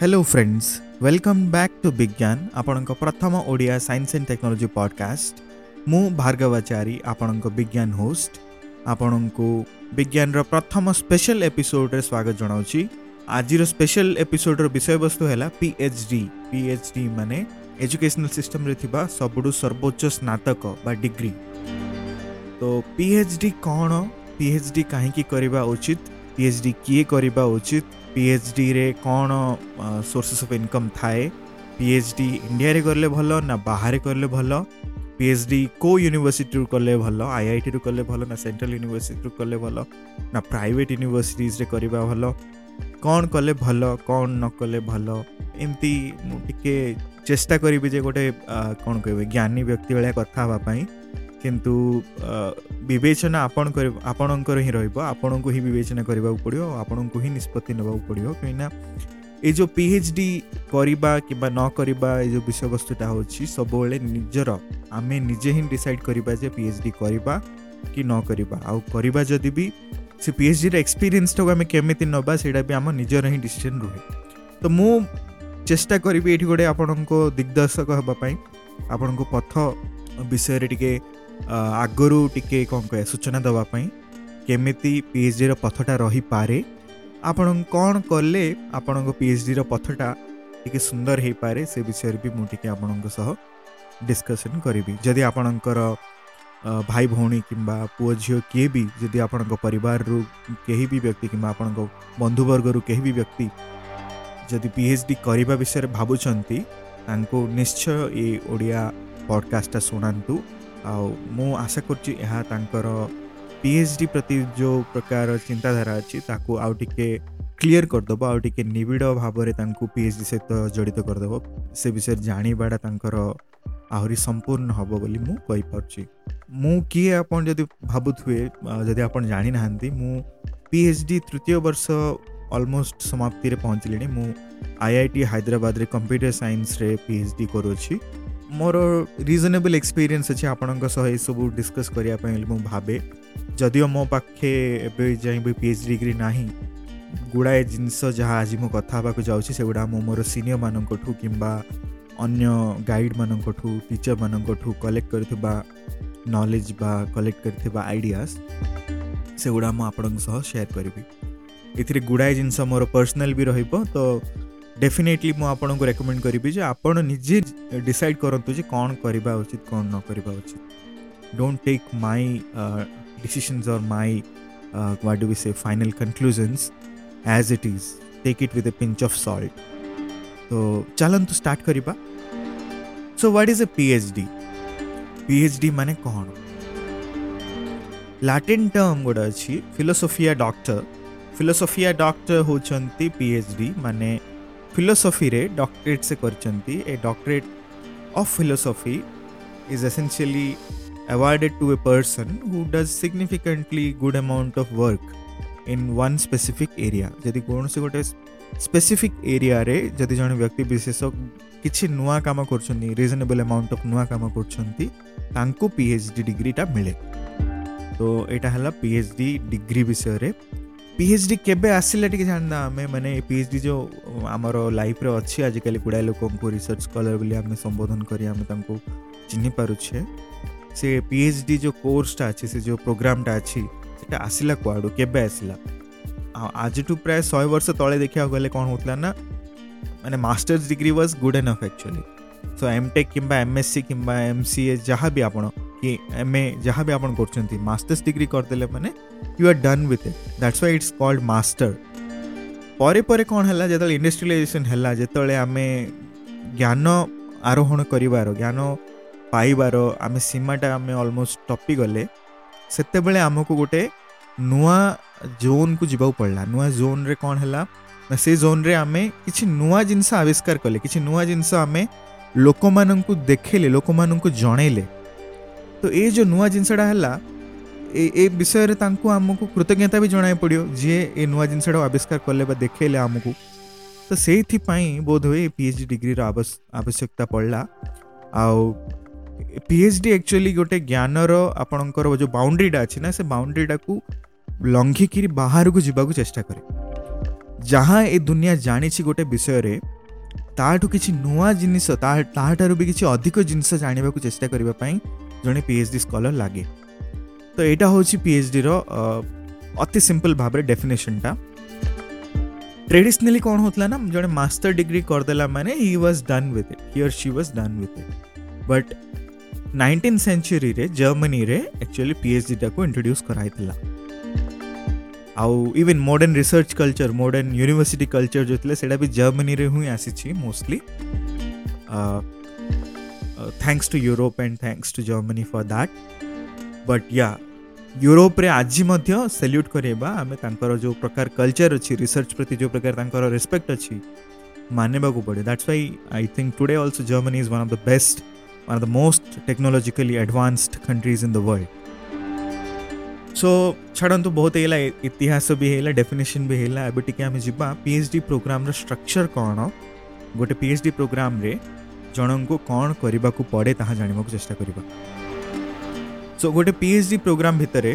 Hello friends welcome back to विज्ञान आपण प्रथम Odia science and technology podcast मु भार्गवाचारी आपण विज्ञान होस्ट आपण को विज्ञान प्रथम स्पेशल एपिसोड रे स्वागत जनावि आज स्पेशल एपिसोड विषय वस्तु है पीएचडी पीएचडी माने एजुकेशनल सिस्टम रे थिबा सबडु सर्वोच्च स्नातक बा डिग्री तो पीएचडी कौन पीएचडी काहे की करबा उचित पीएचडी किए करबा उचित ପିଏଚ୍ଡିରେ କ'ଣ ସୋର୍ସେସ୍ ଅଫ୍ ଇନକମ୍ ଥାଏ ପିଏଚ୍ଡି ଇଣ୍ଡିଆରେ କଲେ ଭଲ ନା ବାହାରେ କଲେ ଭଲ ପିଏଚ୍ଡି କେଉଁ ୟୁନିଭର୍ସିଟିରୁ କଲେ ଭଲ ଆଇଆଇଟିରୁ କଲେ ଭଲ ନା ସେଣ୍ଟ୍ରାଲ ୟୁନିଭର୍ସିଟିରୁ କଲେ ଭଲ ନା ପ୍ରାଇଭେଟ୍ ୟୁନିଭର୍ସିଟିଜରେ କରିବା ଭଲ କ'ଣ କଲେ ଭଲ କ'ଣ ନ କଲେ ଭଲ ଏମିତି ମୁଁ ଟିକେ ଚେଷ୍ଟା କରିବି ଯେ ଗୋଟେ କ'ଣ କହିବେ ଜ୍ଞାନୀ ବ୍ୟକ୍ତି ଭଳିଆ କଥା ହେବା ପାଇଁ କିନ୍ତୁ ବିବେଚନା ଆପଣ ଆପଣଙ୍କର ହିଁ ରହିବ ଆପଣଙ୍କୁ ହିଁ ବିବେଚନା କରିବାକୁ ପଡ଼ିବ ଆଉ ଆପଣଙ୍କୁ ହିଁ ନିଷ୍ପତ୍ତି ନେବାକୁ ପଡ଼ିବ କାହିଁକିନା ଏ ଯେଉଁ ପି ଏଚ୍ ଡି କରିବା କିମ୍ବା ନ କରିବା ଏ ଯେଉଁ ବିଷୟବସ୍ତୁଟା ହେଉଛି ସବୁବେଳେ ନିଜର ଆମେ ନିଜେ ହିଁ ଡିସାଇଡ଼୍ କରିବା ଯେ ପି ଏଚ୍ ଡି କରିବା କି ନ କରିବା ଆଉ କରିବା ଯଦି ବି ସେ ପି ଏଚ୍ ଡିର ଏକ୍ସପିରିଏନ୍ସଟାକୁ ଆମେ କେମିତି ନେବା ସେଇଟା ବି ଆମ ନିଜର ହିଁ ଡିସିସନ୍ ରୁହେ ତ ମୁଁ ଚେଷ୍ଟା କରିବି ଏଠି ଗୋଟେ ଆପଣଙ୍କ ଦିଗ୍ଦର୍ଶକ ହେବା ପାଇଁ ଆପଣଙ୍କୁ ପଥ ବିଷୟରେ ଟିକେ ଆଗରୁ ଟିକେ କ'ଣ କହିବା ସୂଚନା ଦେବା ପାଇଁ କେମିତି ପି ଏଚ୍ ଡିର ପଥଟା ରହିପାରେ ଆପଣ କ'ଣ କଲେ ଆପଣଙ୍କ ପି ଏଚ୍ ଡିର ପଥଟା ଟିକେ ସୁନ୍ଦର ହେଇପାରେ ସେ ବିଷୟରେ ବି ମୁଁ ଟିକେ ଆପଣଙ୍କ ସହ ଡିସ୍କସନ୍ କରିବି ଯଦି ଆପଣଙ୍କର ଭାଇ ଭଉଣୀ କିମ୍ବା ପୁଅ ଝିଅ କିଏ ବି ଯଦି ଆପଣଙ୍କ ପରିବାରରୁ କେହି ବି ବ୍ୟକ୍ତି କିମ୍ବା ଆପଣଙ୍କ ବନ୍ଧୁବର୍ଗରୁ କେହି ବି ବ୍ୟକ୍ତି ଯଦି ପି ଏଚ୍ ଡି କରିବା ବିଷୟରେ ଭାବୁଛନ୍ତି ତାଙ୍କୁ ନିଶ୍ଚୟ ଏ ଓଡ଼ିଆ ପଡ଼କାଷ୍ଟଟା ଶୁଣାନ୍ତୁ ଆଉ ମୁଁ ଆଶା କରୁଛି ଏହା ତାଙ୍କର ପି ଏଚ୍ ଡି ପ୍ରତି ଯେଉଁ ପ୍ରକାର ଚିନ୍ତାଧାରା ଅଛି ତାକୁ ଆଉ ଟିକେ କ୍ଲିଅର୍ କରିଦେବ ଆଉ ଟିକେ ନିବିଡ଼ ଭାବରେ ତାଙ୍କୁ ପି ଏଚ୍ ଡି ସହିତ ଜଡ଼ିତ କରିଦେବ ସେ ବିଷୟରେ ଜାଣିବାଟା ତାଙ୍କର ଆହୁରି ସମ୍ପୂର୍ଣ୍ଣ ହେବ ବୋଲି ମୁଁ କହିପାରୁଛି ମୁଁ କିଏ ଆପଣ ଯଦି ଭାବୁଥିବେ ଯଦି ଆପଣ ଜାଣିନାହାନ୍ତି ମୁଁ ପି ଏଚ୍ ଡି ତୃତୀୟ ବର୍ଷ ଅଲମୋଷ୍ଟ ସମାପ୍ତିରେ ପହଞ୍ଚିଲିଣି ମୁଁ ଆଇ ଆଇ ଟି ହାଇଦ୍ରାବାଦରେ କମ୍ପ୍ୟୁଟର ସାଇନ୍ସରେ ପି ଏଚ୍ ଡି କରୁଅଛି ମୋର ରିଜନେବଲ୍ ଏକ୍ସପିରିଏନ୍ସ ଅଛି ଆପଣଙ୍କ ସହ ଏସବୁ ଡିସ୍କସ୍ କରିବା ପାଇଁ ବୋଲି ମୁଁ ଭାବେ ଯଦିଓ ମୋ ପାଖେ ଏବେ ଯାଇ ବି ପି ଏଚ୍ ଡିଗ୍ରୀ ନାହିଁ ଗୁଡ଼ାଏ ଜିନିଷ ଯାହା ଆଜି ମୁଁ କଥା ହେବାକୁ ଯାଉଛି ସେଗୁଡ଼ା ମୁଁ ମୋର ସିନିୟରମାନଙ୍କଠୁ କିମ୍ବା ଅନ୍ୟ ଗାଇଡ଼ମାନଙ୍କଠୁ ଟିଚରମାନଙ୍କଠୁ କଲେକ୍ଟ କରିଥିବା ନଲେଜ୍ ବା କଲେକ୍ଟ କରିଥିବା ଆଇଡ଼ିଆସ୍ ସେଗୁଡ଼ା ମୁଁ ଆପଣଙ୍କ ସହ ସେୟାର କରିବି ଏଥିରେ ଗୁଡ଼ାଏ ଜିନିଷ ମୋର ପର୍ସନାଲ୍ ବି ରହିବ ତ डेफिनेटली ମୁଁ रेकमेंड करी କରିବି ଯେ ଆପଣ ନିଜେ ଡିସାଇଡ଼ କରନ୍ତୁ ଯେ କ'ଣ କରିବା ଉଚିତ କ'ଣ ନ କରିବା ଉଚିତ don't take my decisions or my what do ବି ସେ final as it is take it with a pinch of salt तो चलतु स्टार्ट करवा so what is a H D H D मान कौन लाटिन टर्म गोटे अच्छी फिलोसोफिया डॉक्टर फिलोसोफिया डॉक्टर होचंती पीएच डी ଫିଲୋସଫିରେ ଡକ୍ଟରେଟ୍ ସେ କରିଛନ୍ତି a doctorate of philosophy is essentially awarded to a person who does significantly good amount of work in one specific area ଯଦି କୌଣସି ଗୋଟେ ସ୍ପେସିଫିକ୍ ଏରିଆରେ ଯଦି ଜଣେ ବ୍ୟକ୍ତି ବିଶେଷ କିଛି ନୂଆ କାମ କରୁଛନ୍ତି ରିଜନେବଲ୍ ଆମାଉଣ୍ଟ ଅଫ୍ ନୂଆ କାମ କରୁଛନ୍ତି ତାଙ୍କୁ ପି ଏଚ୍ ଡି ଡିଗ୍ରୀଟା ମିଳେ ତ ଏଇଟା ହେଲା ପି ଏଚ୍ ଡି ଡିଗ୍ରୀ ବିଷୟରେ ପିଏଚ୍ଡି କେବେ ଆସିଲା ଟିକେ ଜାଣିନା ଆମେ ମାନେ ପିଏଚ୍ଡି ଯେଉଁ ଆମର ଲାଇଫ୍ରେ ଅଛି ଆଜିକାଲି ଗୁଡ଼ାଏ ଲୋକଙ୍କୁ ରିସର୍ଚ୍ଚ ସ୍କଲର୍ ବୋଲି ଆମେ ସମ୍ବୋଧନ କରି ଆମେ ତାଙ୍କୁ ଚିହ୍ନି ପାରୁଛେ ସେ ପିଏଚ୍ଡି ଯେଉଁ କୋର୍ସଟା ଅଛି ସେ ଯେଉଁ ପ୍ରୋଗ୍ରାମଟା ଅଛି ସେଟା ଆସିଲା କୁଆଡ଼ୁ କେବେ ଆସିଲା ଆଉ ଆଜିଠୁ ପ୍ରାୟ ଶହେ ବର୍ଷ ତଳେ ଦେଖିବାକୁ ଗଲେ କ'ଣ ହେଉଥିଲା ନା ମାନେ masters degree was good enough actually so M tech କିମ୍ବା ଏମ୍ ଏସ୍ ସି କିମ୍ବା ଏମ୍ ସି ଏ ଯାହା ବି ଆପଣ कि एमए जहाँ भी आप मस्टर्स डिग्री करदे मैंने you are done with it that's why it's called master पर कौन है जो इंडस्ट्रियलाइजेशन है जो आम ज्ञान आरोहण कर ज्ञान पाइबार आम सीमाटा आम अलमोस्ट टपिगले से आम को गोटे नुआ जोन को जवाक पड़ा नुआ जोन रे कौन है से जोन रे आम कि नुआ जिनस आविष्कार कले कि नुआ जिनस आम लोक मान देखे लोक मान जनइले तो ये जो नुआ जिनसटा है विषय आमको कृतज्ञता भी जनवाक पड़ो जी ए नुआ जिनसटा आविष्कार कले देखले आमको तो से बोध हुए पीएच डिग्री आवश्यकता पड़ा आ पीएचडी एक्चुअली गोटे ज्ञान आपणकर जो बाउंड्रीटा अच्छे ना से बाउंड्रीटा को लंघिकी बाहर को जवाक चेष्टा कै जहाँ ए दुनिया जाणी गोटे विषय ताठू कि नू जिनस भी किसी अधिक जिनस जानवाक चेस्टा करने ଜଣେ ପି ଏଚ୍ ଡି ସ୍କଲର ଲାଗେ ତ ଏଇଟା ହେଉଛି ପି ଏଚ୍ ଡିର ଅତି ସିମ୍ପଲ୍ ଭାବରେ ଡେଫିନେସନ୍ଟା ଟ୍ରେଡିସନାଲି କ'ଣ ହେଉଥିଲା ନା ଜଣେ ମାଷ୍ଟର ଡିଗ୍ରୀ କରିଦେଲା ମାନେ he was done with it here she was done with it but nineteen ସେଞ୍ଚୁରୀରେ ଜର୍ମାନୀରେ ଆକ୍ଚୁଆଲି ପି ଏଚ୍ ଡିଟାକୁ ଇଣ୍ଟ୍ରୋଡ୍ୟୁସ୍ କରାହେଇଥିଲା ଆଉ even modern research culture modern university culture ଯେଉଁ ଥିଲା ସେଇଟା ବି ଜର୍ମାନୀରେ ହିଁ ଆସିଛି mostly thanks to Europe and thanks to Germany for that. But yeah, ୟୁରୋପରେ ଆଜି ମଧ୍ୟ ସେଲ୍ୟୁଟ୍ କରେଇବା ଆମେ ତାଙ୍କର ଯେଉଁ ପ୍ରକାର କଲଚର୍ ଅଛି ରିସର୍ଚ୍ଚ ପ୍ରତି ଯେଉଁ ପ୍ରକାର ତାଙ୍କର ରେସ୍ପେକ୍ଟ ଅଛି ମାନିବାକୁ ପଡ଼େ that's why I think today also Germany is one of the best one of the most technologically advanced countries in the world so ଛାଡ଼ନ୍ତୁ ବହୁତ ହେଇଗଲା ଇତିହାସ ବି ହେଇଗଲା ଡେଫିନେସନ୍ ବି ହେଇଗଲା ଏବେ ଟିକେ ଆମେ ଯିବା ପି ଏଚ୍ ଡି ପ୍ରୋଗ୍ରାମର ଷ୍ଟ୍ରକ୍ଚର୍ କ'ଣ ଗୋଟେ ପି ଏଚ୍ ଡି ପ୍ରୋଗ୍ରାମରେ ଜଣଙ୍କୁ କ'ଣ କରିବାକୁ ପଡ଼େ ତାହା ଜାଣିବାକୁ ଚେଷ୍ଟା କରିବା ସୋ ଗୋଟେ ପି ଏଚ୍ ଡି ପ୍ରୋଗ୍ରାମ୍ ଭିତରେ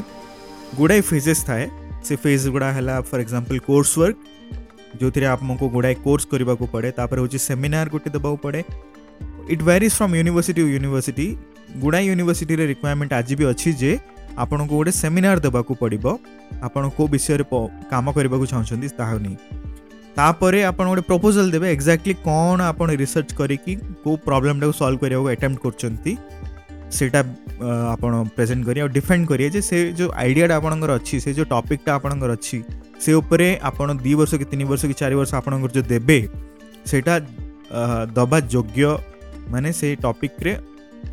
ଗୁଡ଼ାଏ ଫେଜେସ୍ ଥାଏ ସେ ଫେଜ୍ ଗୁଡ଼ା ହେଲା ଫର୍ ଏକ୍ଜାମ୍ପଲ୍ କୋର୍ସ ୱାର୍କ ଯେଉଁଥିରେ ଆପଣଙ୍କୁ ଗୁଡ଼ାଏ କୋର୍ସ କରିବାକୁ ପଡ଼େ ତାପରେ ହେଉଛି ସେମିନାର ଗୋଟେ ଦେବାକୁ ପଡ଼େ it varies from university university ଗୁଡ଼ାଏ ୟୁନିଭର୍ସିଟିରେ ରିକ୍ୱାରମେଣ୍ଟ ଆଜି ବି ଅଛି ଯେ ଆପଣଙ୍କୁ ଗୋଟେ ସେମିନାର ଦେବାକୁ ପଡ଼ିବ ଆପଣ କେଉଁ ବିଷୟରେ କାମ କରିବାକୁ ଚାହୁଁଛନ୍ତି ତାହା ନେଇ ତାପରେ ଆପଣ ଗୋଟେ ପ୍ରପୋଜାଲ୍ ଦେବେ ଏକ୍ଜାକ୍ଟଲି କ'ଣ ଆପଣ ରିସର୍ଚ୍ଚ କରିକି କେଉଁ ପ୍ରୋବ୍ଲେମଟାକୁ ସଲ୍ଭ କରିବାକୁ ଆଟେମ୍ପ୍ଟ କରୁଛନ୍ତି ସେଇଟା ଆପଣ ପ୍ରେଜେଣ୍ଟ କରିବେ ଆଉ ଡିଫେଣ୍ଡ କରିବେ ଯେ ସେ ଯେଉଁ ଆଇଡ଼ିଆଟା ଆପଣଙ୍କର ଅଛି ସେ ଯେଉଁ ଟପିକ୍ଟା ଆପଣଙ୍କର ଅଛି ସେ ଉପରେ ଆପଣ ଦୁଇ ବର୍ଷ କି ତିନି ବର୍ଷ କି ଚାରି ବର୍ଷ ଆପଣଙ୍କର ଯେଉଁ ଦେବେ ସେଇଟା ଦେବା ଯୋଗ୍ୟ ମାନେ ସେ ଟପିକ୍ରେ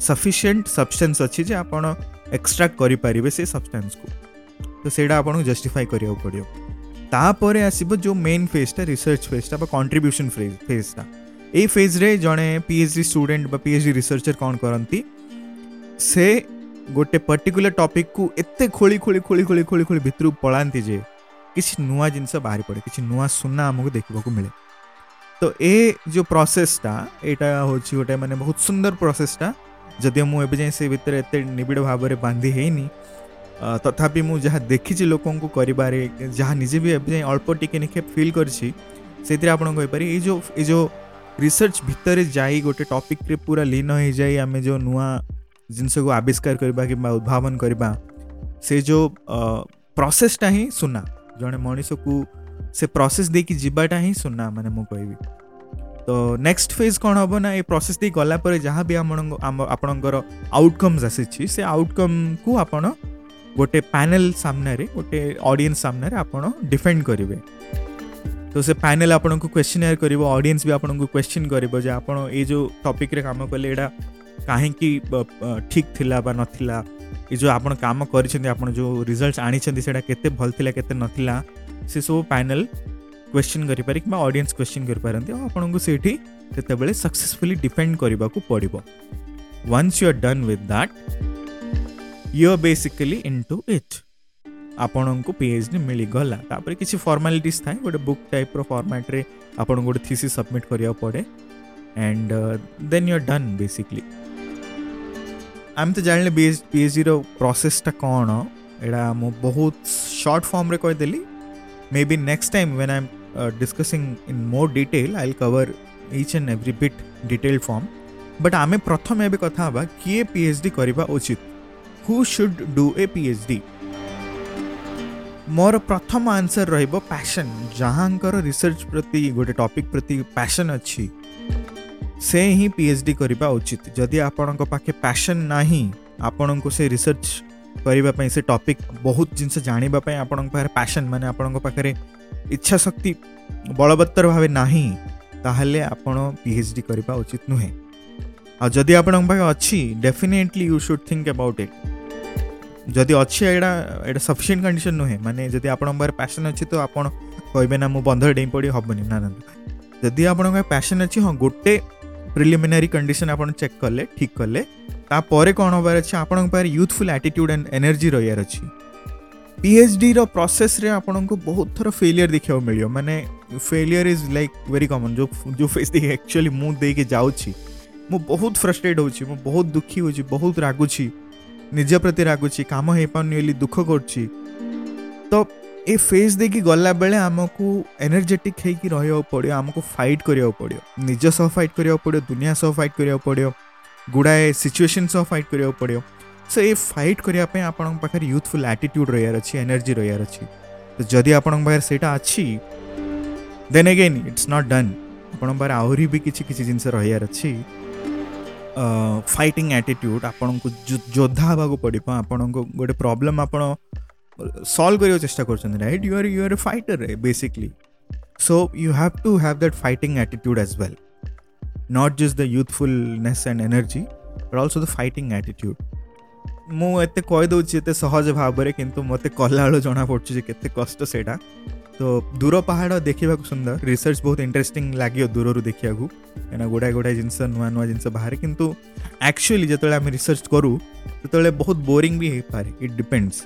ସଫିସିଏଣ୍ଟ ସବଷ୍ଟାନ୍ସ ଅଛି ଯେ ଆପଣ ଏକ୍ସଟ୍ରାକ୍ଟ କରିପାରିବେ ସେ ସବଷ୍ଟାନ୍ସକୁ ତ ସେଇଟା ଆପଣଙ୍କୁ ଜଷ୍ଟିଫାଏ କରିବାକୁ ପଡ଼ିବ ତାପରେ ଆସିବ ଯେଉଁ ମେନ୍ ଫେଜ୍ଟା ରିସର୍ଚ୍ଚ ଫେଜ୍ଟା ବା କଣ୍ଟ୍ରିବ୍ୟୁସନ୍ ଫେଜ୍ଟା ଏଇ ଫେଜ୍ରେ ଜଣେ ପି ଏଚ୍ ଡି ଷ୍ଟୁଡେଣ୍ଟ ବା ପି ଏଚ୍ ଡି ରିସର୍ଚ୍ଚର କ'ଣ କରନ୍ତି ସେ ଗୋଟେ ପର୍ଟିକୁଲାର ଟପିକ୍କୁ ଏତେ ଖୋଳି ଖୋଳି ଖୋଳି ଖୋଳି ଖୋଳି ଖୋଳି ଭିତରକୁ ପଳାନ୍ତି ଯେ କିଛି ନୂଆ ଜିନିଷ ବାହାରି ପଡ଼େ କିଛି ନୂଆ ସୁନା ଆମକୁ ଦେଖିବାକୁ ମିଳେ ତ ଏ ଯେଉଁ ପ୍ରୋସେସ୍ଟା ଏଇଟା ହେଉଛି ଗୋଟେ ମାନେ ବହୁତ ସୁନ୍ଦର ପ୍ରୋସେସ୍ଟା ଯଦିଓ ମୁଁ ଏବେ ଯାଏଁ ସେ ଭିତରେ ଏତେ ନିବିଡ଼ ଭାବରେ ବାନ୍ଧି ହେଇନି ତଥାପି ମୁଁ ଯାହା ଦେଖିଛି ଲୋକଙ୍କୁ କରିବାରେ ଯାହା ନିଜେ ବି ଏବେ ଯାଏଁ ଅଳ୍ପ ଟିକେ ନିଖେ ଫିଲ୍ କରିଛି ସେଥିରେ ଆପଣ କହିପାରିବେ ଏଇ ଯେଉଁ ଏଇ ଯେଉଁ ରିସର୍ଚ୍ଚ ଭିତରେ ଯାଇ ଗୋଟେ ଟପିକ୍ରେ ପୁରା ଲୀନ ହେଇଯାଇ ଆମେ ଯେଉଁ ନୂଆ ଜିନିଷକୁ ଆବିଷ୍କାର କରିବା କିମ୍ବା ଉଦ୍ଭାବନ କରିବା ସେ ଯେଉଁ ପ୍ରସେସଟା ହିଁ ସୁନା ଜଣେ ମଣିଷକୁ ସେ ପ୍ରୋସେସ୍ ଦେଇକି ଯିବାଟା ହିଁ ସୁନା ମାନେ ମୁଁ କହିବି ତ ନେକ୍ସଟ ଫେଜ୍ କ'ଣ ହେବ ନା ଏ ପ୍ରୋସେସ୍ ଦେଇ ଗଲା ପରେ ଯାହା ବି ଆପଣଙ୍କ ଆପଣଙ୍କର ଆଉଟକମ୍ସ ଆସିଛି ସେ ଆଉଟକମ୍କୁ ଆପଣ ଗୋଟେ ପ୍ୟାନେଲ୍ ସାମ୍ନାରେ ଗୋଟେ ଅଡ଼ିଏନ୍ସ ସାମ୍ନାରେ ଆପଣ ଡିଫେଣ୍ଡ କରିବେ ତ ସେ ପ୍ୟାନେଲ୍ ଆପଣଙ୍କୁ କ୍ୱେଶ୍ଚିନିୟର କରିବ ଅଡ଼ିଏନ୍ସ ବି ଆପଣଙ୍କୁ କ୍ୱେଶ୍ଚିନ୍ କରିବ ଯେ ଆପଣ ଏଇ ଯେଉଁ ଟପିକ୍ରେ କାମ କଲେ ଏଇଟା କାହିଁକି ଠିକ୍ ଥିଲା ବା ନଥିଲା ଏ ଯେଉଁ ଆପଣ କାମ କରିଛନ୍ତି ଆପଣ ଯେଉଁ ରିଜଲ୍ଟ ଆଣିଛନ୍ତି ସେଇଟା କେତେ ଭଲ ଥିଲା କେତେ ନଥିଲା ସେସବୁ ପ୍ୟାନେଲ୍ କ୍ୱେଶ୍ଚିନ୍ କରିପାରେ କିମ୍ବା ଅଡ଼ିଏନ୍ସ କ୍ୱେଶ୍ଚିନ୍ କରିପାରନ୍ତି ଆଉ ଆପଣଙ୍କୁ ସେଇଠି ସେତେବେଳେ ସକ୍ସେସଫୁଲି ଡିପେଣ୍ଡ କରିବାକୁ ପଡ଼ିବ once you are done with that you're basically into it. ଆପଣଙ୍କୁ ପିଏଚ୍ଡି ମିଳିଗଲା ତାପରେ କିଛି ଫର୍ମାଲିଟିସ୍ ଥାଏ ଗୋଟେ ବୁକ୍ ଟାଇପ୍ର ଫର୍ମାଟ୍ରେ ଆପଣଙ୍କୁ ଗୋଟେ ଥିସି ସବମିଟ୍ କରିବାକୁ ପଡ଼େ and then you are done basically ଆମେ ତ ଜାଣିଲେ ପିଏଚ୍ଡିର ପ୍ରୋସେସ୍ଟା କ'ଣ ଏଇଟା ମୁଁ ବହୁତ ସର୍ଟ ଫର୍ମରେ କହିଦେଲି maybe next time when I am discussing in more detail I cover each and every bit detail form but ଆମେ ପ୍ରଥମେ ଏବେ କଥା ହେବା କିଏ ପିଏଚ୍ଡି କରିବା ଉଚିତ who should do a P H ମୋର ପ୍ରଥମ ଆନ୍ସର୍ ରହିବ ପ୍ୟାସନ୍ ଯାହାଙ୍କର ରିସର୍ଚ୍ଚ ପ୍ରତି ଗୋଟେ ଟପିକ୍ ପ୍ରତି ପ୍ୟାସନ୍ ଅଛି ସେ ହିଁ ପିଏଚ୍ ଡି କରିବା ଉଚିତ ଯଦି ଆପଣଙ୍କ ପାଖେ ପ୍ୟାସନ୍ ନାହିଁ ଆପଣଙ୍କୁ ସେ ରିସର୍ଚ୍ଚ କରିବା ପାଇଁ ସେ ଟପିକ୍ ବହୁତ ଜିନିଷ ଜାଣିବା ପାଇଁ ଆପଣଙ୍କ ପାଖରେ ପ୍ୟାସନ୍ ମାନେ ଆପଣଙ୍କ ପାଖରେ ଇଚ୍ଛା ଶକ୍ତି ବଳବତ୍ତର ଭାବେ ନାହିଁ ତାହେଲେ ଆପଣ ପିଏଚ୍ ଡି କରିବା ଉଚିତ ନୁହେଁ ଆଉ ଯଦି ଆପଣଙ୍କ ପାଖେ ଅଛି definitely you should think about it ଯଦି ଅଛି ଏଇଟା ଏଇଟା ସଫିସିଏଣ୍ଟ କଣ୍ଡିସନ୍ ନୁହେଁ ମାନେ ଯଦି ଆପଣଙ୍କ ପାଖରେ ପ୍ୟାସନ୍ ଅଛି ତ ଆପଣ କହିବେ ନା ମୁଁ ବନ୍ଧରେ ଡେଇଁ ପଡ଼ି ହେବନି ନା ନା ଯଦି ଆପଣଙ୍କ ପ୍ୟାସନ୍ ଅଛି ହଁ ଗୋଟେ ପ୍ରିଲିମିନାରୀ କଣ୍ଡିସନ୍ ଆପଣ ଚେକ୍ କଲେ ଠିକ୍ କଲେ ତାପରେ କ'ଣ ହେବାର ଅଛି ଆପଣଙ୍କ ପାଖରେ ୟୁଥଫୁଲ୍ ଆଟିଟ୍ୟୁଡ୍ ଆଣ୍ଡ ଏନର୍ଜି ରହିବାର ଅଛି ପିଏଚ୍ଡିର ପ୍ରୋସେସ୍ରେ ଆପଣଙ୍କୁ ବହୁତ ଥର ଫେଲିୟର୍ ଦେଖିବାକୁ ମିଳିବ ମାନେ failure is like very common ଯେଉଁ ଯେଉଁ ଫେସ୍ ଦେଇକି ଆକ୍ଚୁଆଲି ମୁଁ ଦେଇକି ଯାଉଛି ମୁଁ ବହୁତ ଫ୍ରଷ୍ଟ୍ରେଟ୍ ହେଉଛି ମୁଁ ବହୁତ ଦୁଃଖୀ ହେଉଛି ବହୁତ ରାଗୁଛି ନିଜ ପ୍ରତି ରାଗୁଛି କାମ ହେଇପାରୁନି ବୋଲି ଦୁଃଖ କରୁଛି ତ ଏ ଫେଜ୍ ଦେଇକି ଗଲାବେଳେ ଆମକୁ ଏନର୍ଜେଟିକ୍ ହେଇକି ରହିବାକୁ ପଡ଼ିବ ଆମକୁ ଫାଇଟ୍ କରିବାକୁ ପଡ଼ିବ ନିଜ ସହ ଫାଇଟ୍ କରିବାକୁ ପଡ଼ିବ ଦୁନିଆ ସହ ଫାଇଟ୍ କରିବାକୁ ପଡ଼ିବ ଗୁଡ଼ାଏ ସିଚୁଏସନ୍ ସହ ଫାଇଟ୍ କରିବାକୁ ପଡ଼ିବ ସୋ ଏ ଫାଇଟ୍ କରିବା ପାଇଁ ଆପଣଙ୍କ ପାଖରେ ୟୁଥଫୁଲ୍ ଆଟିଟ୍ୟୁଡ଼୍ ରହିବାର ଅଛି ଏନର୍ଜି ରହିବାର ଅଛି ତ ଯଦି ଆପଣଙ୍କ ପାଖରେ ସେଇଟା ଅଛି then again it's not done ଆପଣଙ୍କ ପାଖରେ ଆହୁରି ବି କିଛି କିଛି ଜିନିଷ ରହିବାର ଅଛି ଫାଇଟିଂ ଆଟିଟ୍ୟୁଡ଼ ଆପଣଙ୍କୁ ଯୋଦ୍ଧା ହେବାକୁ ପଡ଼ିବ ଆପଣଙ୍କ ଗୋଟେ ପ୍ରୋବ୍ଲେମ୍ ଆପଣ ସଲ୍ଭ କରିବାକୁ ଚେଷ୍ଟା କରୁଛନ୍ତି right you are you are a fighter basically so you have to have that fighting attitude as well not just the youthfulness and energy but also the fighting attitude ମୁଁ ଏତେ କହିଦେଉଛି ଏତେ ସହଜ ଭାବରେ କିନ୍ତୁ ମୋତେ କଲାବେଳୁ ଜଣାପଡ଼ୁଛି ଯେ କେତେ କଷ୍ଟ ସେଇଟା तो दूर पहाड़ देखा सुंदर रिसर्च बहुत इंटरेस्टिंग लगे दूर देखा कहीं गोटाए गोटाए जिन नुआ नुआ जिन बाहर कितु एक्चुअली जो आम रिसर्च करूँ से बहुत बोरींग भी हो पाए इट डिपेंड्स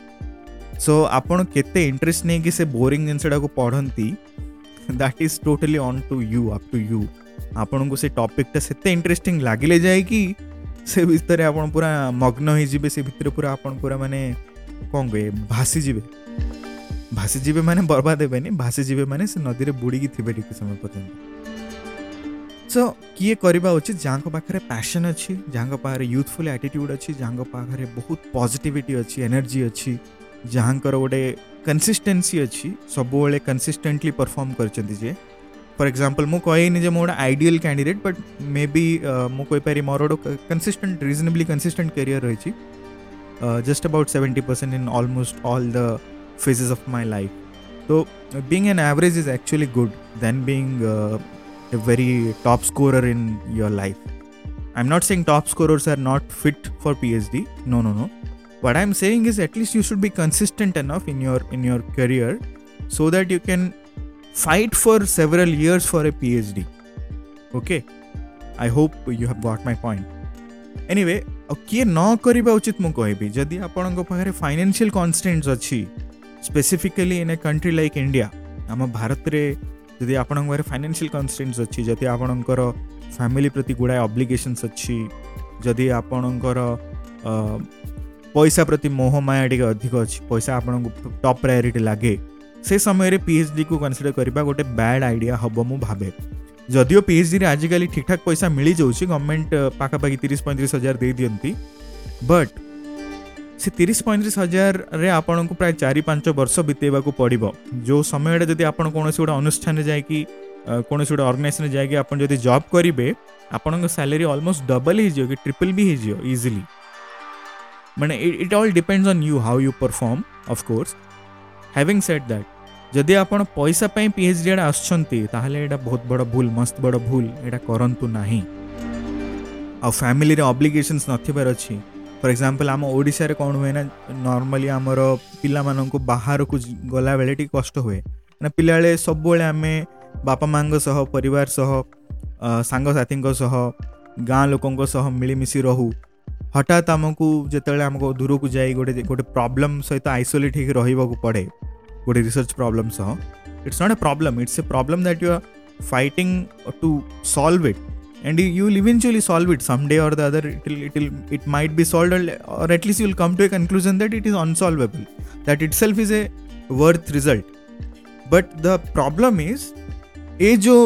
सो आपत के इंटरेस्ट नहीं कि बोरींग जिनसटा को पढ़ती that is totally in to you up to you आपण को से टपिकटा से इंटरेस्टिंग लगे जाए कि से भितर आप मग्न होने कौन कहे भासी ଭାସିଯିବେ ମାନେ ବର୍ବାଦ ହେବେନି ଭାସିଯିବେ ମାନେ ସେ ନଦୀରେ ବୁଡ଼ିକି ଥିବେ ଟିକେ ସମୟ ପର୍ଯ୍ୟନ୍ତ ସୋ କିଏ କରିବା ଉଚିତ ଯାହାଙ୍କ ପାଖରେ ପ୍ୟାସନ୍ ଅଛି ଯାହାଙ୍କ ପାଖରେ ୟୁଥଫୁଲ୍ ଆଟିଟ୍ୟୁଡ଼୍ ଅଛି ଯାହାଙ୍କ ପାଖରେ ବହୁତ ପଜିଟିଭିଟି ଅଛି ଏନର୍ଜି ଅଛି ଯାହାଙ୍କର ଗୋଟେ କନସିଷ୍ଟେନ୍ସି ଅଛି ସବୁବେଳେ କନସିଷ୍ଟେଣ୍ଟଲି ପରଫର୍ମ କରିଛନ୍ତି ଯେ ଫର୍ ଏକ୍ଜାମ୍ପଲ୍ ମୁଁ କହିନି ଯେ ମୁଁ ଗୋଟେ ଆଇଡ଼ିଆଲ୍ କ୍ୟାଣ୍ଡିଡେଟ୍ ବଟ୍ ମେ ବି ମୁଁ କହିପାରିବି ମୋର ଗୋଟେ କନସିଷ୍ଟେଣ୍ଟ ରିଜନେବଲି କନସିଷ୍ଟେଣ୍ଟ କ୍ୟାରିୟର୍ ରହିଛି just about seventy percent in almost all the phases of my life. So being an average is actually good than being uh, a very top scorer in your life. I'm not saying top scorers are not fit for PhD. No, no, no. What I'm saying is at least you should be consistent enough in your in your career so that you can fight for several years for a PhD. Okay? I hope you have got my point. Anyway, କିଏ ନ କରିବା ଉଚିତ ମୁଁ କହିବି ଯଦି ଆପଣଙ୍କ ପାଖରେ financial constraints ଅଛି specifically in a country like India ଆମ ଭାରତରେ ଯଦି ଆପଣଙ୍କ ପାଖରେ ଫାଇନାନ୍ସିଆଲ୍ କନଷ୍ଟେଣ୍ଟସ୍ ଅଛି ଯଦି ଆପଣଙ୍କର ଫ୍ୟାମିଲି ପ୍ରତି ଗୁଡ଼ାଏ ଅବ୍ଲିଗେସନ୍ସ ଅଛି ଯଦି ଆପଣଙ୍କର ପଇସା ପ୍ରତି ମୋହ ମାୟା ଟିକେ ଅଧିକ ଅଛି ପଇସା ଆପଣଙ୍କୁ ଟପ୍ ପ୍ରାୟୋରିଟି ଲାଗେ ସେ ସମୟରେ ପିଏଚ୍ଡିକୁ କନସିଡ଼ର କରିବା ଗୋଟେ ବ୍ୟାଡ୍ ଆଇଡ଼ିଆ ହେବ ମୁଁ ଭାବେ ଯଦିଓ ପିଏଚ୍ଡିରେ ଆଜିକାଲି ଠିକ୍ଠାକ୍ ପଇସା ମିଳିଯାଉଛି ଗଭର୍ଣ୍ଣମେଣ୍ଟ ପାଖାପାଖି ତିରିଶ ପଇଁତିରିଶ ହଜାର ଦେଇଦିଅନ୍ତି ବଟ୍ ସେ ତିରିଶ ପଇଁତିରିଶ ହଜାରରେ ଆପଣଙ୍କୁ ପ୍ରାୟ ଚାରି ପାଞ୍ଚ ବର୍ଷ ବିତେଇବାକୁ ପଡ଼ିବ ଯେଉଁ ସମୟଟା ଯଦି ଆପଣ କୌଣସି ଗୋଟେ ଅନୁଷ୍ଠାନରେ ଯାଇକି କୌଣସି ଗୋଟେ ଅର୍ଗାନାଇଜେସନରେ ଯାଇକି ଆପଣ ଯଦି ଜବ୍ କରିବେ ଆପଣଙ୍କ ସାଲେରୀ ଅଲମୋଷ୍ଟ ଡବଲ୍ ହେଇଯିବ କି ଟ୍ରିପଲ୍ ବି ହେଇଯିବ ଇଜିଲି ମାନେ it all depends on you how you perform of course having set that ଯଦି ଆପଣ ପଇସା ପାଇଁ ପି ଏଚ୍ ଡି ଆଡ଼େ ଆସୁଛନ୍ତି ତାହେଲେ ଏଇଟା ବହୁତ ବଡ଼ ଭୁଲ ମସ୍ତ ବଡ଼ ଭୁଲ ଏଇଟା କରନ୍ତୁ ନାହିଁ ଆଉ ଫ୍ୟାମିଲିରେ ଅବ୍ଲିଗେସନ୍ସ ନଥିବାର ଅଛି ଫର୍ ଏକ୍ଜାମ୍ପଲ୍ ଆମ ଓଡ଼ିଶାରେ କ'ଣ ହୁଏ ନା ନର୍ମାଲି ଆମର ପିଲାମାନଙ୍କୁ ବାହାରକୁ ଗଲାବେଳେ ଟିକେ କଷ୍ଟ ହୁଏ କାରଣ ପିଲାବେଳେ ସବୁବେଳେ ଆମେ ବାପା ମାଆଙ୍କ ସହ ପରିବାର ସହ ସାଙ୍ଗସାଥୀଙ୍କ ସହ ଗାଁ ଲୋକଙ୍କ ସହ ମିଳିମିଶି ରହୁ ହଠାତ୍ ଆମକୁ ଯେତେବେଳେ ଆମକୁ ଦୂରକୁ ଯାଇ ଗୋଟେ ଗୋଟେ ପ୍ରୋବ୍ଲେମ୍ ସହିତ ଆଇସୋଲେଟ୍ ହେଇକି ରହିବାକୁ ପଡ଼େ ଗୋଟେ ରିସର୍ଚ୍ଚ ପ୍ରୋବ୍ଲେମ୍ ସହ it's not a problem it's a problem that you are fighting to solve it and you will eventually solve it someday or the other it'll, it'll, it might be solved or at least you will come to a conclusion that it is unsolvable that itself is a worth result but the problem is a jo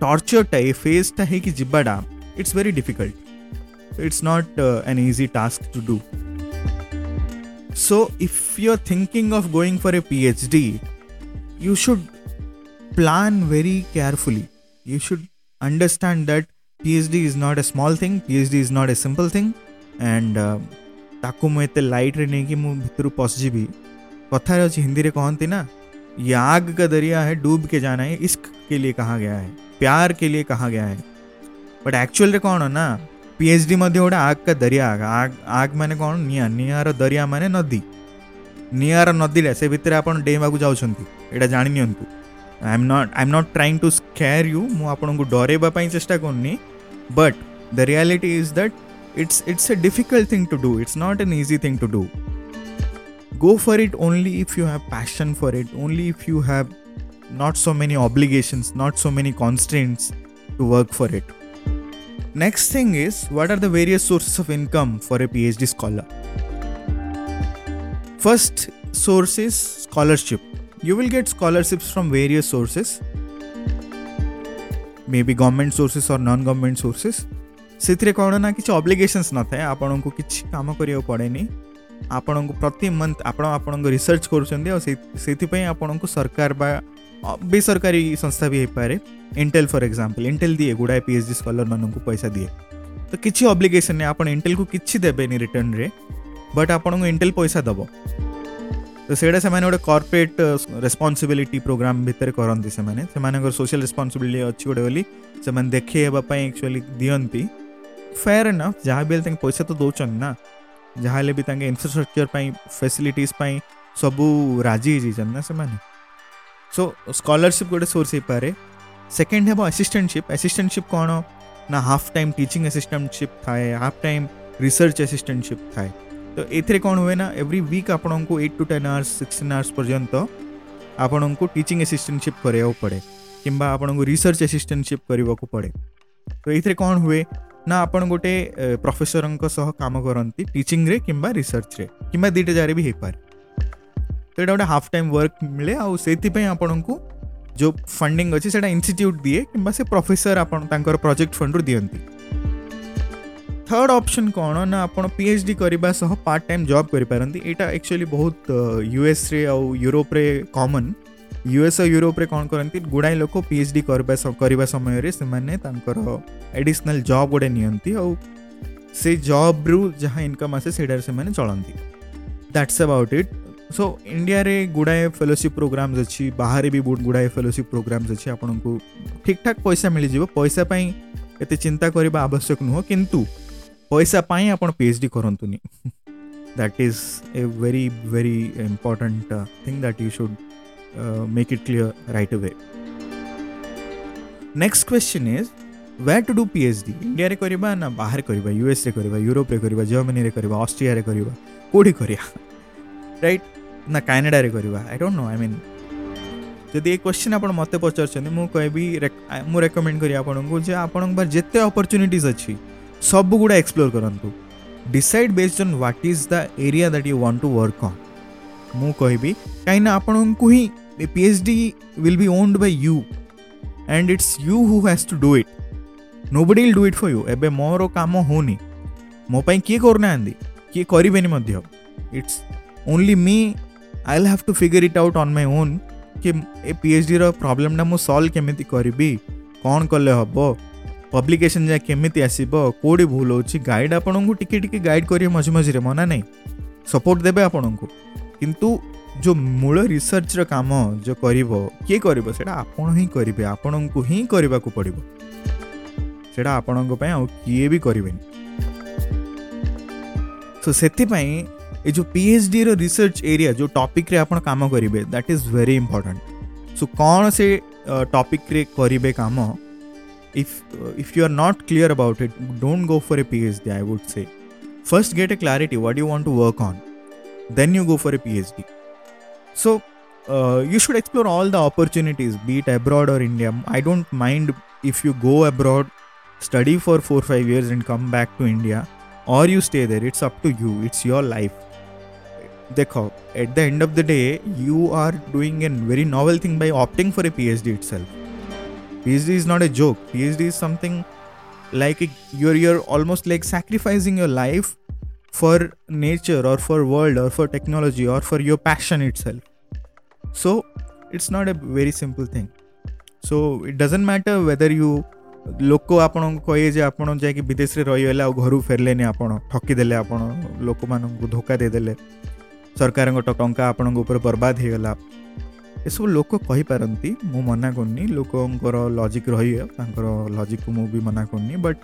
torture tai face tai ki jibbada it's very difficult it's not uh, an easy task to do so if you're thinking of going for a phd you should plan very carefully you should understand that PhD is not a small thing, PhD is not a simple thing, and uh, ତାକୁ ମୁଁ ଏତେ ଲାଇଟ୍ରେ ନେଇକି ମୁଁ ଭିତରୁ ପଶିଯିବି କଥାରେ ଅଛି ହିନ୍ଦୀରେ କହନ୍ତି ना ये आग का दरिया है डूब के जाना है इश्क के लिए कहा गया है प्यार के लिए कहा गया है बट एक्चुअल रे कौन है ना पीएचडी मध्य गोटे आग का दरिया आग आग मैंने कौन निया निआर दरिया मैंने नदी निआर नदी से भितर आप डेवा जाऊँगी यहाँ जाणी नि I am not I am not trying to scare you मुझे डरवाई चेस्टा करनी but the reality is that it's it's a difficult thing to do it's not an easy thing to do go for it only if you have passion for it only if you have not so many obligations not so many constraints to work for it next thing is what are the various sources of income for a phd scholar first source is scholarship you will get scholarships from various sources maybe government sources और non government sources ସେଥିରେ କ'ଣ ନା କିଛି ଅବ୍ଲିଗେସନ୍ସ ନଥାଏ ଆପଣଙ୍କୁ କିଛି କାମ କରିବାକୁ ପଡ଼େନି ଆପଣଙ୍କୁ ପ୍ରତି ମନ୍ଥ ଆପଣ ଆପଣଙ୍କ ରିସର୍ଚ୍ଚ କରୁଛନ୍ତି ଆଉ ସେଥିପାଇଁ ଆପଣଙ୍କୁ ସରକାର ବା ବେସରକାରୀ ସଂସ୍ଥା ବି ହେଇପାରେ ଇଣ୍ଟେଲ୍ ଫର୍ ଏକ୍ଜାମ୍ପଲ୍ ଇଣ୍ଟେଲ୍ ଦିଏ ଗୁଡ଼ାଏ ପି ଏଚ୍ ଡି ସ୍କଲର୍ମାନଙ୍କୁ ପଇସା ଦିଏ ତ କିଛି ଅବ୍ଲିଗେସନ୍ ନାହିଁ ଆପଣ ଇଣ୍ଟେଲ୍କୁ କିଛି ଦେବେନି ରିଟର୍ଣ୍ଣରେ ବଟ୍ ଆପଣଙ୍କୁ ଇଣ୍ଟେଲ୍ ପଇସା ଦେବ ସେଇଟା ସେମାନେ ଗୋଟେ କର୍ପୋରେଟ୍ ରେସ୍ପନ୍ସିବିଲିଟି ପ୍ରୋଗ୍ରାମ୍ ଭିତରେ କରନ୍ତି ସେମାନେ ସେମାନଙ୍କର ସୋସିଆଲ ରେସ୍ପନ୍ସିବିଲିଟି ଅଛି ଗୋଟେ ବୋଲି ସେମାନେ ଦେଖେଇ ହେବା ପାଇଁ ଆକ୍ଚୁଆଲି ଦିଅନ୍ତି ଫେୟାର ନା ଯାହା ବି ହେଲେ ତାଙ୍କେ ପଇସା ତ ଦେଉଛନ୍ତି ନା ଯାହା ହେଲେ ବି ତାଙ୍କେ ଇନଫ୍ରାଷ୍ଟ୍ରକ୍ଚର୍ ପାଇଁ ଫେସିଲିଟିଜ୍ ପାଇଁ ସବୁ ରାଜି ହେଇଯାଇଛନ୍ତି ନା ସେମାନେ ସୋ ସ୍କଲାରସିପ୍ ଗୋଟେ ସୋର୍ସ ହେଇପାରେ ସେକେଣ୍ଡ ହେବ ଆସିଷ୍ଟାଣ୍ଟସିପ୍ ଆସିଷ୍ଟାଣ୍ଟସିପ୍ କ'ଣ ନା ହାଫ୍ ଟାଇମ୍ ଟିଚିଂ ଆସିଷ୍ଟାଣ୍ଟସିପ୍ ଥାଏ ହାଫ୍ ଟାଇମ୍ ରିସର୍ଚ୍ଚ ଆସିଷ୍ଟାଣ୍ଟସିପ୍ ଥାଏ तो ये कौन हुए ना एवरी वीक आपण को टू टेन आवर्स 16 आवर्स पर्यंत आपण को टीचिंग असिस्टेंटशिप करया पड़े किंबा आपण रिसर्च असिस्टेंटशिप करबा को पड़े तो ये कौन हुए ना आपण गोटे प्रोफेसर सह काम करती टीचिंग रे किंबा रिसर्च रे कि दीटा जारे भी हो पाए तो एटा गोटे हाफ टाइम वर्क मिले आईपाई आपन को जो फंडिंग अच्छे से इंस्टिट्यूट दिए किंबा से प्रोफेसर आपण प्रोजेक्ट फंड रू दियंती थर्ड ऑप्शन कौन ना आपड़ पीएचडी करने पार्ट टाइम जॉब करें यहाँ एक्चुअली बहुत यूएस्रे आउ यूरोप्रे कमन यूएस और यूरोप्रे कौन करती गुड़ाए लोक पीएचडी करने समय से एडिशनाल जॉब गोटे नि से जॉब रु जहाँ इनकम आसे से चलती that's about it so India रे गुड़ाए फेलोशिप प्रोग्राम्स अच्छी बाहर भी गुड़ाए फेलोशिप प्रोग्राम्स अच्छी आपन को ठीक ठाक पैसा मिल जाव पैसापी एत चिंता करने आवश्यक नुह किंतु ପଇସା ପାଇଁ ଆପଣ ପି ଏଚ୍ ଡି କରନ୍ତୁନି that is a very very important thing that you should make it clear right away. Next question is where to do PhD? ଇଣ୍ଡିଆରେ କରିବା ନା ବାହାରେ କରିବା ୟୁଏସ୍ରେ କରିବା ୟୁରୋପରେ କରିବା ଜର୍ମାନୀରେ କରିବା ଅଷ୍ଟ୍ରିଆରେ କରିବା କେଉଁଠି କରିବା ରାଇଟ୍ ନା କାନାଡ଼ାରେ କରିବା I don't know I mean ଯଦି ଏ କ୍ୱେଶ୍ଚିନ୍ ଆପଣ ମୋତେ ପଚାରୁଛନ୍ତି ମୁଁ କହିବି ମୁଁ ରେକମେଣ୍ଡ କରିବି ଆପଣଙ୍କୁ ଯେ ଆପଣଙ୍କ ପାଖରେ ଯେତେ ଅପରଚ୍ୟୁନିଟିଜ୍ ଅଛି ସବୁ ଗୁଡ଼ା ଏକ୍ସପ୍ଲୋର୍ କରନ୍ତୁ decide based on what is the area that you want to work on ମୁଁ କହିବି କାହିଁକିନା ଆପଣଙ୍କୁ ହିଁ P H D will be owned by you and it's you who has to do it nobody will do it for you ଏବେ ମୋର କାମ ହେଉନି ମୋ ପାଇଁ କିଏ କରୁନାହାନ୍ତି କିଏ କରିବେନି ମଧ୍ୟ it's only me I have to figure it out on my own କି ଏ ପି ଏଚ୍ ଡିର ପ୍ରୋବ୍ଲେମ୍ଟା ମୁଁ ସଲ୍ଭ କେମିତି କରିବି କ'ଣ କଲେ ହେବ ପବ୍ଲିକେସନ୍ ଯାଏ କେମିତି ଆସିବ କେଉଁଠି ଭୁଲ ହେଉଛି ଗାଇଡ଼ ଆପଣଙ୍କୁ ଟିକେ ଟିକେ ଗାଇଡ଼ କରିବେ ମଝି ମଝିରେ ମନା ନାହିଁ ସପୋର୍ଟ ଦେବେ ଆପଣଙ୍କୁ କିନ୍ତୁ ଯେଉଁ ମୂଳ ରିସର୍ଚ୍ଚର କାମ ଯେଉଁ କରିବ କିଏ କରିବ ସେଇଟା ଆପଣ ହିଁ କରିବେ ଆପଣଙ୍କୁ ହିଁ କରିବାକୁ ପଡ଼ିବ ସେଇଟା ଆପଣଙ୍କ ପାଇଁ ଆଉ କିଏ ବି କରିବେନି ସୋ ସେଥିପାଇଁ ଏ ଯେଉଁ ପି ଏଚ୍ ଡିର ରିସର୍ଚ୍ଚ ଏରିଆ ଯେଉଁ ଟପିକ୍ରେ ଆପଣ କାମ କରିବେ that is very important so କ'ଣ ସେ ଟପିକ୍ରେ କରିବେ କାମ if uh, if you are not clear about it don't go for a phd i would say first get a clarity what you want to work on then you go for a phd so uh, you should explore all the opportunities be it abroad or india i don't mind if you go abroad study for 4 5 years and come back to india or you stay there it's up to you it's your life देखो at the end of the day, you are doing a very novel thing by opting for a PhD itself. PhD is not a joke. PhD is something like a, you're you're almost like sacrificing your life for nature or for world or for technology or for your passion itself. So it's not a very simple thing. So it doesn't matter whether you ଲୋକ ଆପଣଙ୍କୁ କହିବେ ଯେ ଆପଣ ଯାଇକି ବିଦେଶରେ ରହିଗଲେ ଆଉ ଘରୁ ଫେରିଲେନି ଆପଣ ଠକିଦେଲେ ଆପଣ ଲୋକମାନଙ୍କୁ ଧୋକା ଦେଇଦେଲେ ସରକାରଙ୍କ ଟଙ୍କା ଆପଣଙ୍କ ଉପରେ ବର୍ବାଦ ହେଇଗଲା ଏସବୁ ଲୋକ କହିପାରନ୍ତି ମୁଁ ମନା କରୁନି ଲୋକଙ୍କର ଲଜିକ୍ ରହିବ ତାଙ୍କର ଲଜିକ୍କୁ ମୁଁ ବି ମନା କରୁନି but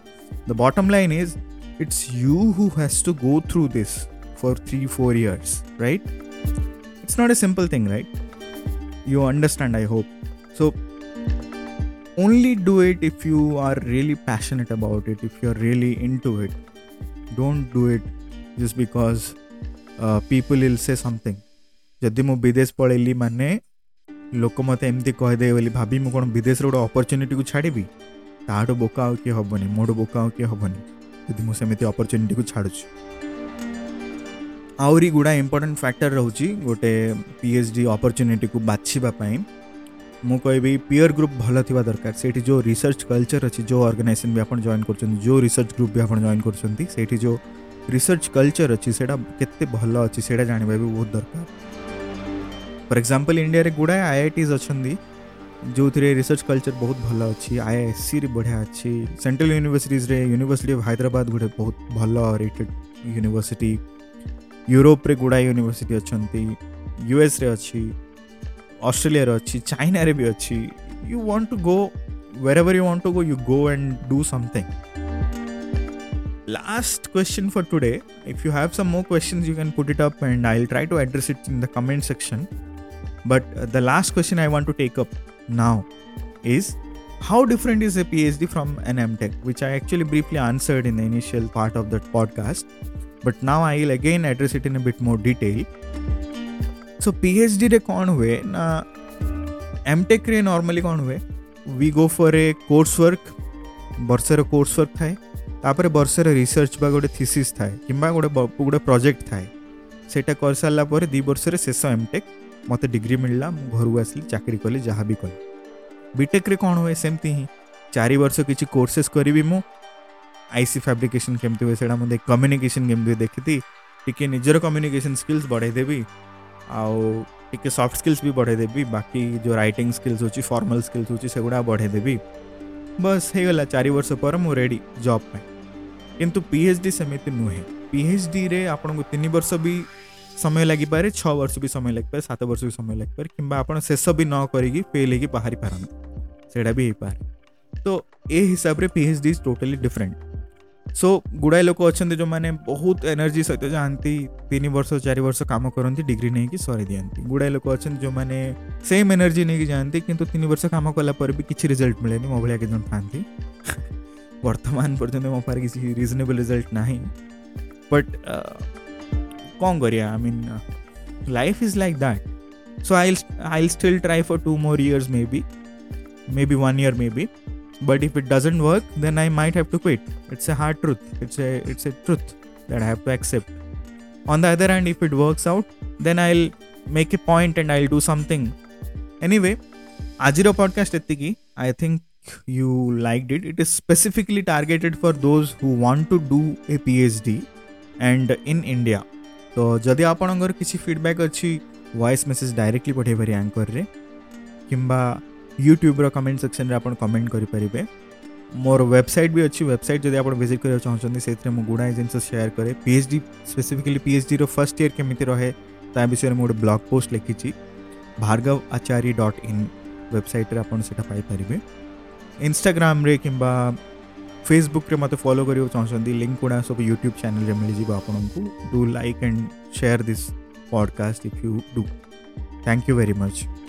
the bottom line is it's you who has to go through this for three four years right it's not a simple thing right you understand I hope so only do it if you are really passionate about it if you're really into it don't do it just because uh, people will say something ଯଦି ମୁଁ ବିଦେଶ ପଳେଇଲି ମାନେ ଲୋକ ମୋତେ ଏମିତି କହିଦେବେ ବୋଲି ଭାବି ମୁଁ କ'ଣ ବିଦେଶରେ ଗୋଟେ ଅପରଚ୍ୟୁନିଟିକୁ ଛାଡ଼ିବି ତାଠୁ ବୋକା ଆଉ କିଏ ହେବନି ମୋଠୁ ବୋକା ଆଉ କିଏ ହେବନି ଯଦି ମୁଁ ସେମିତି ଅପରଚ୍ୟୁନିଟିକୁ ଛାଡ଼ୁଛି ଆହୁରି ଗୁଡ଼ା ଇମ୍ପୋର୍ଟାଣ୍ଟ ଫ୍ୟାକ୍ଟର ରହୁଛି ଗୋଟେ ପି ଏଚ୍ ଡି ଅପରଚ୍ୟୁନିଟିକୁ ବାଛିବା ପାଇଁ ମୁଁ କହିବି ପିଅର୍ ଗ୍ରୁପ୍ ଭଲ ଥିବା ଦରକାର ସେଇଠି ଯେଉଁ ରିସର୍ଚ୍ଚ କଲଚର ଅଛି ଯେଉଁ ଅର୍ଗାନାଇଜେସନ୍ ବି ଆପଣ ଜଏନ୍ କରୁଛନ୍ତି ଯେଉଁ ରିସର୍ଚ୍ଚ ଗ୍ରୁପ୍ ବି ଆପଣ ଜଏନ୍ କରୁଛନ୍ତି ସେଇଠି ଯେଉଁ ରିସର୍ଚ୍ଚ କଲଚର ଅଛି ସେଇଟା କେତେ ଭଲ ଅଛି ସେଇଟା ଜାଣିବା ବି ବହୁତ ଦରକାର ଫର୍ ଏକ୍ଜାମ୍ପଲ୍ ଇଣ୍ଡିଆରେ ଗୁଡ଼ାଏ ଆଇଆଇଟିଜ୍ ଅଛନ୍ତି ଯେଉଁଥିରେ ରିସର୍ଚ୍ଚ କଲଚର ବହୁତ ଭଲ ଅଛି ଆଇଆଇସିରେ ବଢ଼ିଆ ଅଛି ସେଣ୍ଟ୍ରାଲ ୟୁନିଭର୍ସିଟିଜ୍ରେ ୟୁନିଭର୍ସିଟି ଅଫ୍ ହାଇଦ୍ରାବାଦ ଗୋଟେ ବହୁତ ଭଲ ରେଟେଡ଼ ୟୁନିଭର୍ସିଟି ୟୁରୋପରେ ଗୁଡ଼ାଏ ୟୁନିଭର୍ସିଟି ଅଛନ୍ତି ୟୁଏସ୍ରେ ଅଛି ଅଷ୍ଟ୍ରେଲିଆରେ ଅଛି ଚାଇନାରେ ବି ଅଛି you want to go wherever you want to go you go and do something last question for today if you have some more questions you can put it up and i'll try to address it in the comment section But the last question I want to take up now is how different is a PhD from an MTech, which I actually briefly answered in the initial part of that podcast. But now I will again address it in a bit more detail. So, PhD H D रे Na, MTech re normally tech रे We go for a go for a course work ବର୍ଷର course work ଥାଏ ତାପରେ ବର୍ଷର research ବା ଗୋଟେ thesis ଥାଏ କିମ୍ବା ଗୋଟେ ଗୋଟେ ପ୍ରୋଜେକ୍ଟ ଥାଏ ସେଇଟା କରିସାରିଲା ପରେ ଦୁଇ ମୋତେ ଡିଗ୍ରୀ ମିଳିଲା ମୁଁ ଘରକୁ ଆସିଲି ଚାକିରି କଲି ଯାହା ବି କଲି ବିଟେକ୍ରେ କ'ଣ ହୁଏ ସେମିତି ହିଁ ଚାରି ବର୍ଷ କିଛି କୋର୍ସେସ୍ କରିବି ମୁଁ ଆଇସି ଫ୍ୟାବ୍ରିକେସନ୍ କେମିତି ହୁଏ ସେଇଟା ମୁଁ ଦେଖି କମ୍ୟୁନିକେସନ୍ କେମିତି ହୁଏ ଦେଖିଥିଲି ଟିକେ ନିଜର କମ୍ୟୁନିକେସନ୍ ସ୍କିଲ୍ସ ବଢ଼େଇ ଦେବି ଆଉ ଟିକେ ସଫ୍ଟ ସ୍କିଲ୍ସ ବି ବଢ଼େଇ ଦେବି ବାକି ଯେଉଁ ରାଇଟିଂ ସ୍କିଲ୍ସ ହେଉଛି ଫର୍ମାଲ୍ ସ୍କିଲ୍ସ ହେଉଛି ସେଗୁଡ଼ା ବଢ଼େଇ ଦେବି ବସ୍ ହେଇଗଲା ଚାରି ବର୍ଷ ପରେ ମୁଁ ରେଡ଼ି ଜବ୍ ପାଇଁ କିନ୍ତୁ ପି ଏଚ୍ ଡି ସେମିତି ନୁହେଁ ପିଏଚ୍ଡିରେ ଆପଣଙ୍କୁ ତିନି ବର୍ଷ ବି ସମୟ ଲାଗିପାରେ ଛଅ ବର୍ଷ ବି ସମୟ ଲାଗିପାରେ ସାତ ବର୍ଷ ବି ସମୟ ଲାଗିପାରେ କିମ୍ବା ଆପଣ ଶେଷ ବି ନ କରିକି ଫେଲ୍ ହେଇକି ବାହାରି ପାରନ୍ତି ସେଇଟା ବି ହେଇପାରେ ତ ଏ ହିସାବରେ P H D is totally different so ଗୁଡ଼ାଏ ଲୋକ ଅଛନ୍ତି ଯେଉଁମାନେ ବହୁତ ଏନର୍ଜି ସହିତ ଯାଆନ୍ତି ତିନି ବର୍ଷ ଚାରି ବର୍ଷ କାମ କରନ୍ତି ଡିଗ୍ରୀ ନେଇକି ସରେଇ ଦିଅନ୍ତି ଗୁଡ଼ାଏ ଲୋକ ଅଛନ୍ତି ଯେଉଁମାନେ ସେମ୍ ଏନର୍ଜି ନେଇକି ଯାଆନ୍ତି କିନ୍ତୁ ତିନି ବର୍ଷ କାମ କଲା ପରେ ବି କିଛି ରେଜଲ୍ଟ ମିଳେନି ମୋ ଭଳିଆ କେଜଣ ଥାନ୍ତି ବର୍ତ୍ତମାନ ପର୍ଯ୍ୟନ୍ତ ମୋ ପାଖରେ କିଛି ରିଜନେବଲ୍ ରେଜଲ୍ଟ ନାହିଁ but I mean, uh, life is like that. So I'll I'll still try for two more years, maybe, maybe one year, maybe. But if it doesn't work, then I might have to quit. It's a hard truth. It's a it's a truth that I have to accept. On the other hand, if it works out, then I'll make a point and I'll do something. Anyway, Ajiro podcast etiki. I think you liked it. It is specifically targeted for those who want to do a PhD and in India. ତ ଯଦି ଆପଣଙ୍କର କିଛି feedback ଅଛି voice message directly ପଠାଇପାରିବେ ଆଙ୍କରରେ କିମ୍ବା ୟୁଟ୍ୟୁବ୍ର comment ସେକ୍ସନ୍ରେ ଆପଣ comment କରିପାରିବେ ମୋର ୱେବସାଇଟ୍ ବି ଅଛି ୱେବସାଇଟ୍ ଯଦି ଆପଣ ଭିଜିଟ୍ କରିବାକୁ ଚାହୁଁଛନ୍ତି ସେଥିରେ ମୁଁ ଗୁଡ଼ାଏ ଜିନିଷ ସେୟାର କରେ P H D specifically P H ଡିର first year କେମିତି ରହେ ତା ବିଷୟରେ ମୁଁ ଗୋଟେ ବ୍ଲଗ୍ ପୋଷ୍ଟ ଲେଖିଛି ଭାର୍ଗବ ଆଚାରୀ ଡଟ୍ ଇନ୍ ୱେବସାଇଟ୍ରେ ଆପଣ ସେଇଟା ପାଇପାରିବେ ଇନଷ୍ଟାଗ୍ରାମରେ କିମ୍ବା ଫେସବୁକ୍ରେ ମୋତେ ଫଲୋ କରିବାକୁ ଚାହୁଁଛନ୍ତି ଲିଙ୍କ୍ ଗୁଡ଼ା ସବୁ ୟୁଟ୍ୟୁବ୍ ଚ୍ୟାନେଲ୍ରେ ମିଳିଯିବ ଆପଣଙ୍କୁ do like and share this podcast if you do thank you very much